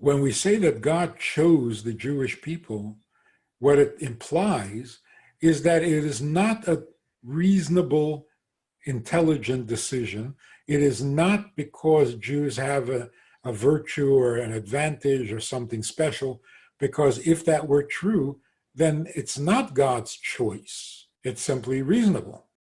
when we say that God chose the Jewish people, what it implies is that it is not a reasonable, intelligent decision. It is not because Jews have a, a virtue or an advantage or something special, because if that were true, then it's not God's choice. It's simply reasonable.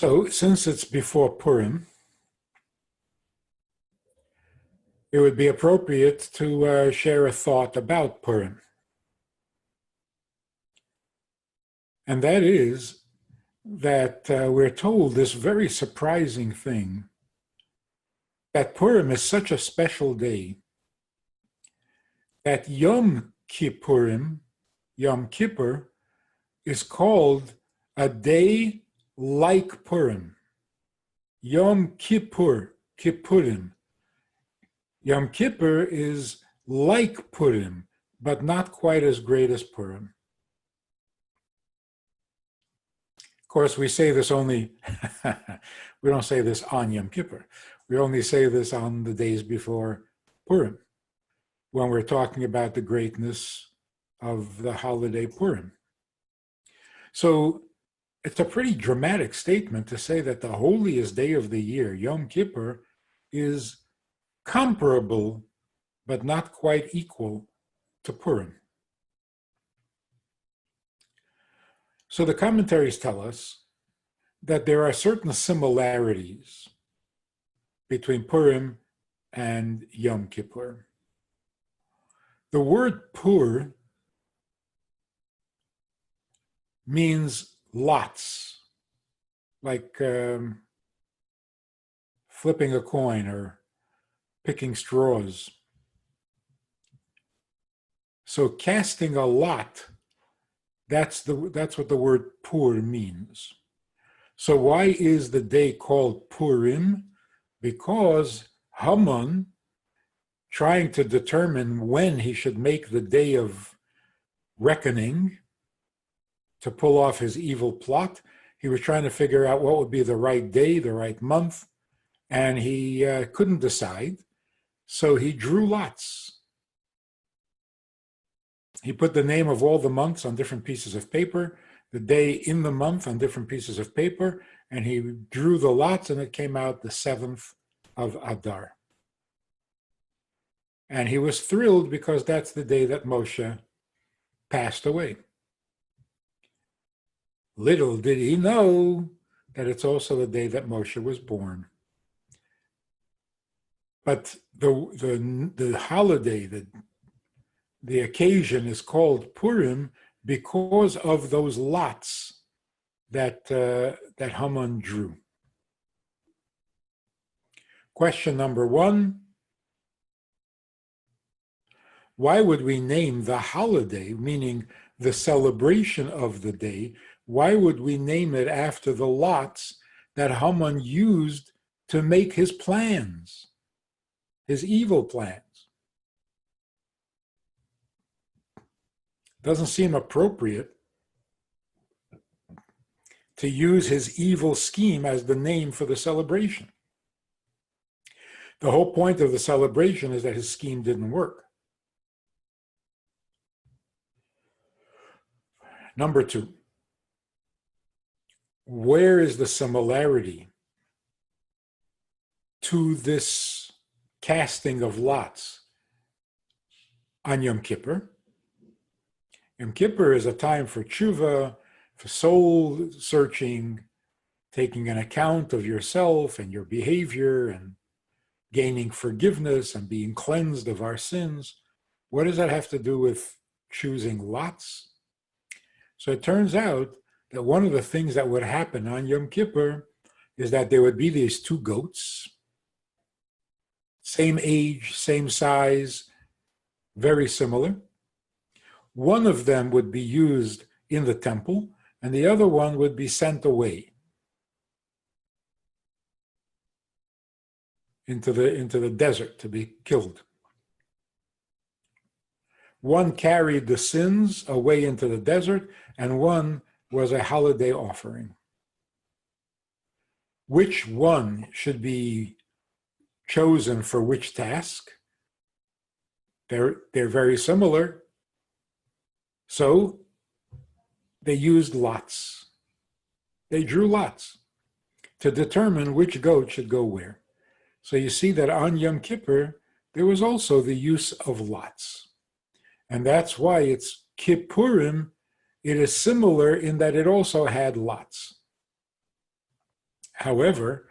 So, since it's before Purim, it would be appropriate to uh, share a thought about Purim. And that is that uh, we're told this very surprising thing that Purim is such a special day that Yom Kippurim, Yom Kippur, is called a day like Purim. Yom Kippur, Kippurim. Yom Kippur is like Purim, but not quite as great as Purim. Of course, we say this only, we don't say this on Yom Kippur. We only say this on the days before Purim, when we're talking about the greatness of the holiday Purim. So it's a pretty dramatic statement to say that the holiest day of the year, Yom Kippur, is comparable but not quite equal to Purim. So the commentaries tell us that there are certain similarities between Purim and Yom Kippur. The word Pur means lots, like um, flipping a coin or picking straws. So casting a lot, that's the that's what the word pur means. So why is the day called Purim? Because Haman, trying to determine when he should make the day of reckoning, to pull off his evil plot. He was trying to figure out what would be the right day, the right month, and he uh, couldn't decide. So he drew lots. He put the name of all the months on different pieces of paper, the day in the month on different pieces of paper, and he drew the lots, and it came out the seventh of Adar. And he was thrilled because that's the day that Moshe passed away. Little did he know that it's also the day that Moshe was born. But the, the, the holiday, the, the occasion is called Purim because of those lots that, uh, that Haman drew. Question number one Why would we name the holiday, meaning the celebration of the day, why would we name it after the lots that Haman used to make his plans, his evil plans? Doesn't seem appropriate to use his evil scheme as the name for the celebration. The whole point of the celebration is that his scheme didn't work. Number two, where is the similarity to this casting of lots on Yom Kippur? Yom Kippur is a time for tshuva, for soul searching, taking an account of yourself and your behavior and gaining forgiveness and being cleansed of our sins. What does that have to do with choosing lots? So it turns out that one of the things that would happen on Yom Kippur is that there would be these two goats. same age, same size, very similar. One of them would be used in the temple, and the other one would be sent away into the, into the desert to be killed. One carried the sins away into the desert, and one was a holiday offering. Which one should be chosen for which task? They're, they're very similar. So they used lots. They drew lots to determine which goat should go where. So you see that on Yom Kippur, there was also the use of lots. And that's why it's Kippurim. It is similar in that it also had lots. However,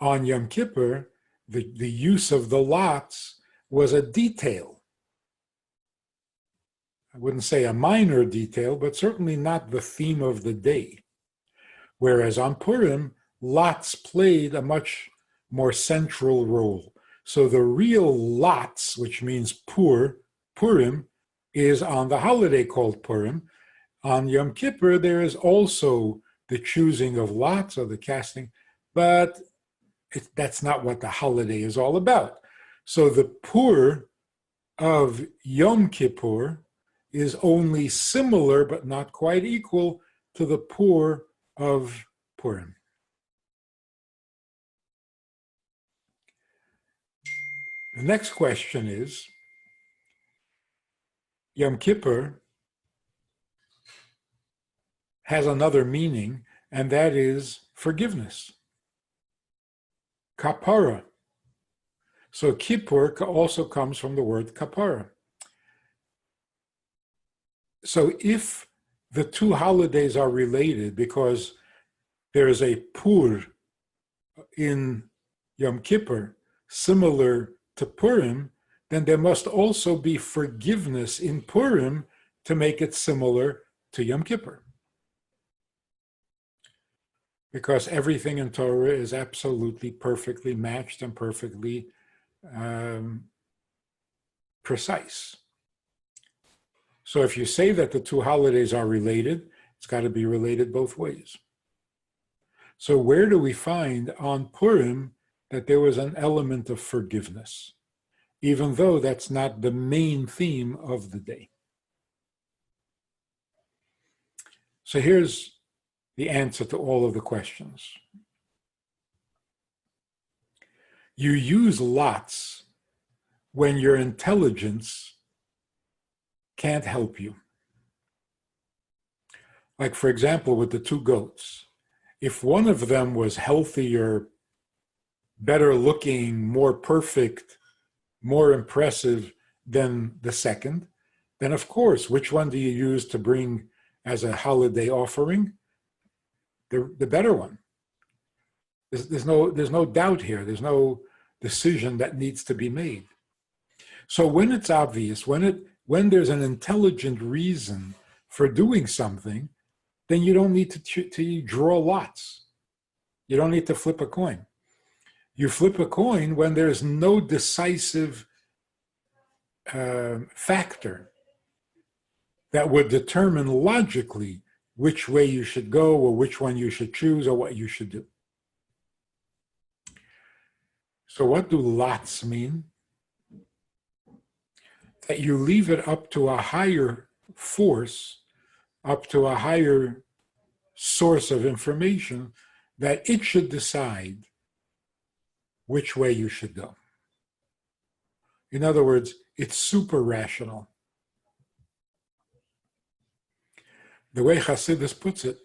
on Yom Kippur, the, the use of the lots was a detail. I wouldn't say a minor detail, but certainly not the theme of the day. Whereas on Purim, lots played a much more central role. So the real lots, which means pur, Purim, is on the holiday called Purim. On Yom Kippur, there is also the choosing of lots or the casting, but it, that's not what the holiday is all about. So the Pur of Yom Kippur is only similar but not quite equal to the Pur of Purim. The next question is Yom Kippur has another meaning, and that is forgiveness. Kapara. So Kippur also comes from the word kapara. So if the two holidays are related because there is a Pur in Yom Kippur similar to Purim, then there must also be forgiveness in Purim to make it similar to Yom Kippur. Because everything in Torah is absolutely perfectly matched and perfectly um, precise. So if you say that the two holidays are related, it's got to be related both ways. So where do we find on Purim that there was an element of forgiveness, even though that's not the main theme of the day. So here's the answer to all of the questions. You use lots when your intelligence can't help you. Like, for example, with the two goats, if one of them was healthier better looking, more perfect, more impressive than the second, then of course, which one do you use to bring as a holiday offering? The, the better one. There's, there's, no, there's no doubt here. There's no decision that needs to be made. So when it's obvious, when, it, when there's an intelligent reason for doing something, then you don't need to, to draw lots. You don't need to flip a coin. You flip a coin when there's no decisive uh, factor that would determine logically which way you should go or which one you should choose or what you should do. So, what do lots mean? That you leave it up to a higher force, up to a higher source of information, that it should decide which way you should go. In other words, it's super rational. The way Hasidus puts it,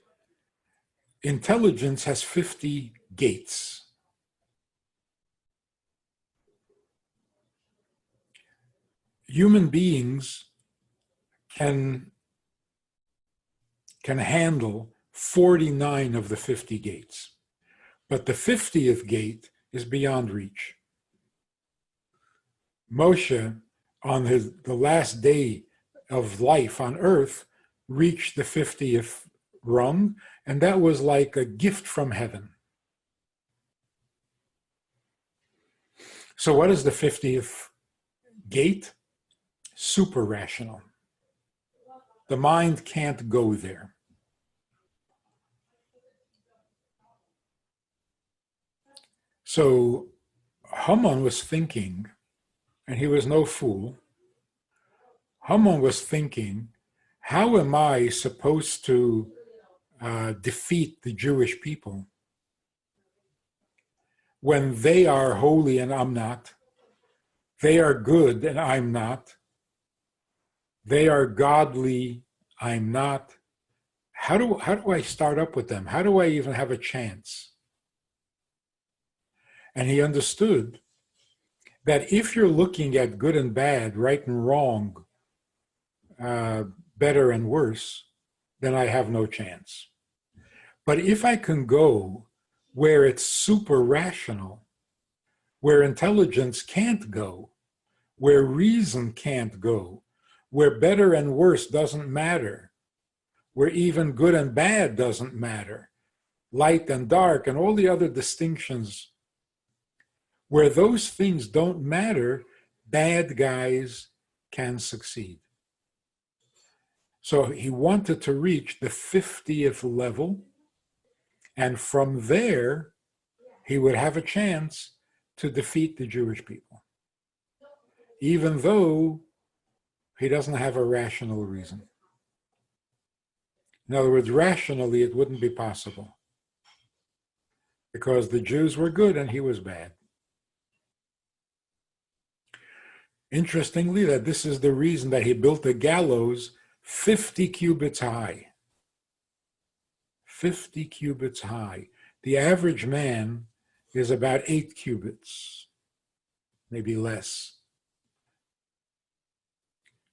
intelligence has 50 gates. Human beings can, can handle 49 of the 50 gates. But the 50th gate is beyond reach. Moshe, on his, the last day of life on earth, reached the 50th rung, and that was like a gift from heaven. So, what is the 50th gate? Super rational. The mind can't go there. So Haman was thinking, and he was no fool. Haman was thinking, how am I supposed to uh, defeat the Jewish people when they are holy and I'm not? They are good and I'm not. They are godly, I'm not. How do, how do I start up with them? How do I even have a chance? And he understood that if you're looking at good and bad, right and wrong, uh, better and worse, then I have no chance. But if I can go where it's super rational, where intelligence can't go, where reason can't go, where better and worse doesn't matter, where even good and bad doesn't matter, light and dark, and all the other distinctions where those things don't matter, bad guys can succeed. So he wanted to reach the 50th level, and from there, he would have a chance to defeat the Jewish people, even though he doesn't have a rational reason. In other words, rationally, it wouldn't be possible because the Jews were good and he was bad. Interestingly, that this is the reason that he built the gallows 50 cubits high. 50 cubits high. The average man is about eight cubits, maybe less.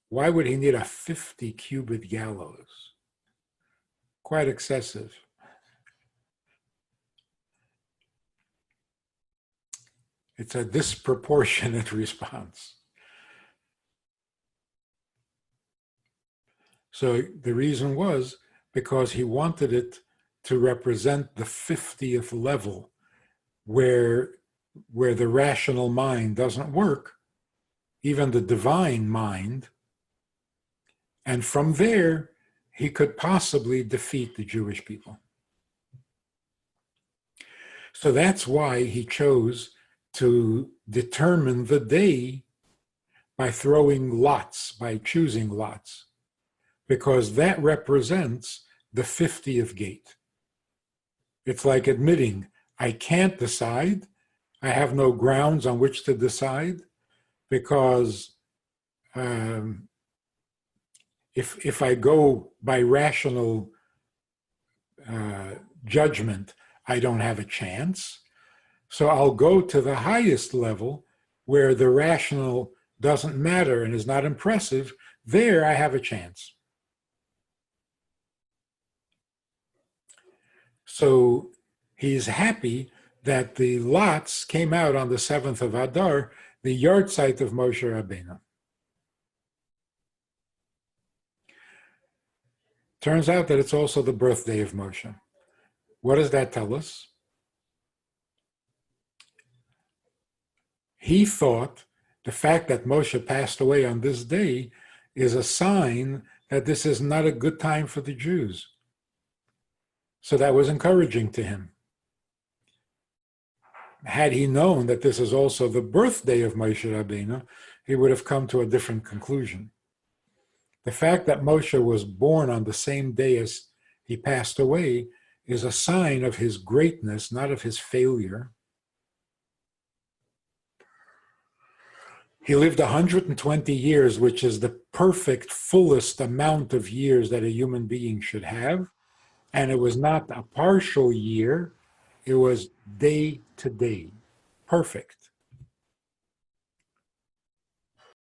Why would he need a 50 cubit gallows? Quite excessive. It's a disproportionate response. So the reason was because he wanted it to represent the 50th level where where the rational mind doesn't work even the divine mind. And from there he could possibly defeat the jewish people. So that's why he chose to determine the day by throwing lots by choosing lots because that represents the 50th gate. It's like admitting, I can't decide. I have no grounds on which to decide because um, if, if I go by rational uh, judgment, I don't have a chance. So I'll go to the highest level where the rational doesn't matter and is not impressive. There I have a chance. So he's happy that the lots came out on the 7th of Adar, the yahrzeit of Moshe Rabbeinu. Turns out that it's also the birthday of Moshe. What does that tell us? He thought the fact that Moshe passed away on this day is a sign that this is not a good time for the Jews. So that was encouraging to him. Had he known that this is also the birthday of Moshe Rabbeinu, he would have come to a different conclusion. The fact that Moshe was born on the same day as he passed away is a sign of his greatness, not of his failure. He lived 120 years, which is the perfect, fullest amount of years that a human being should have and it was not a partial year, it was day to day. Perfect.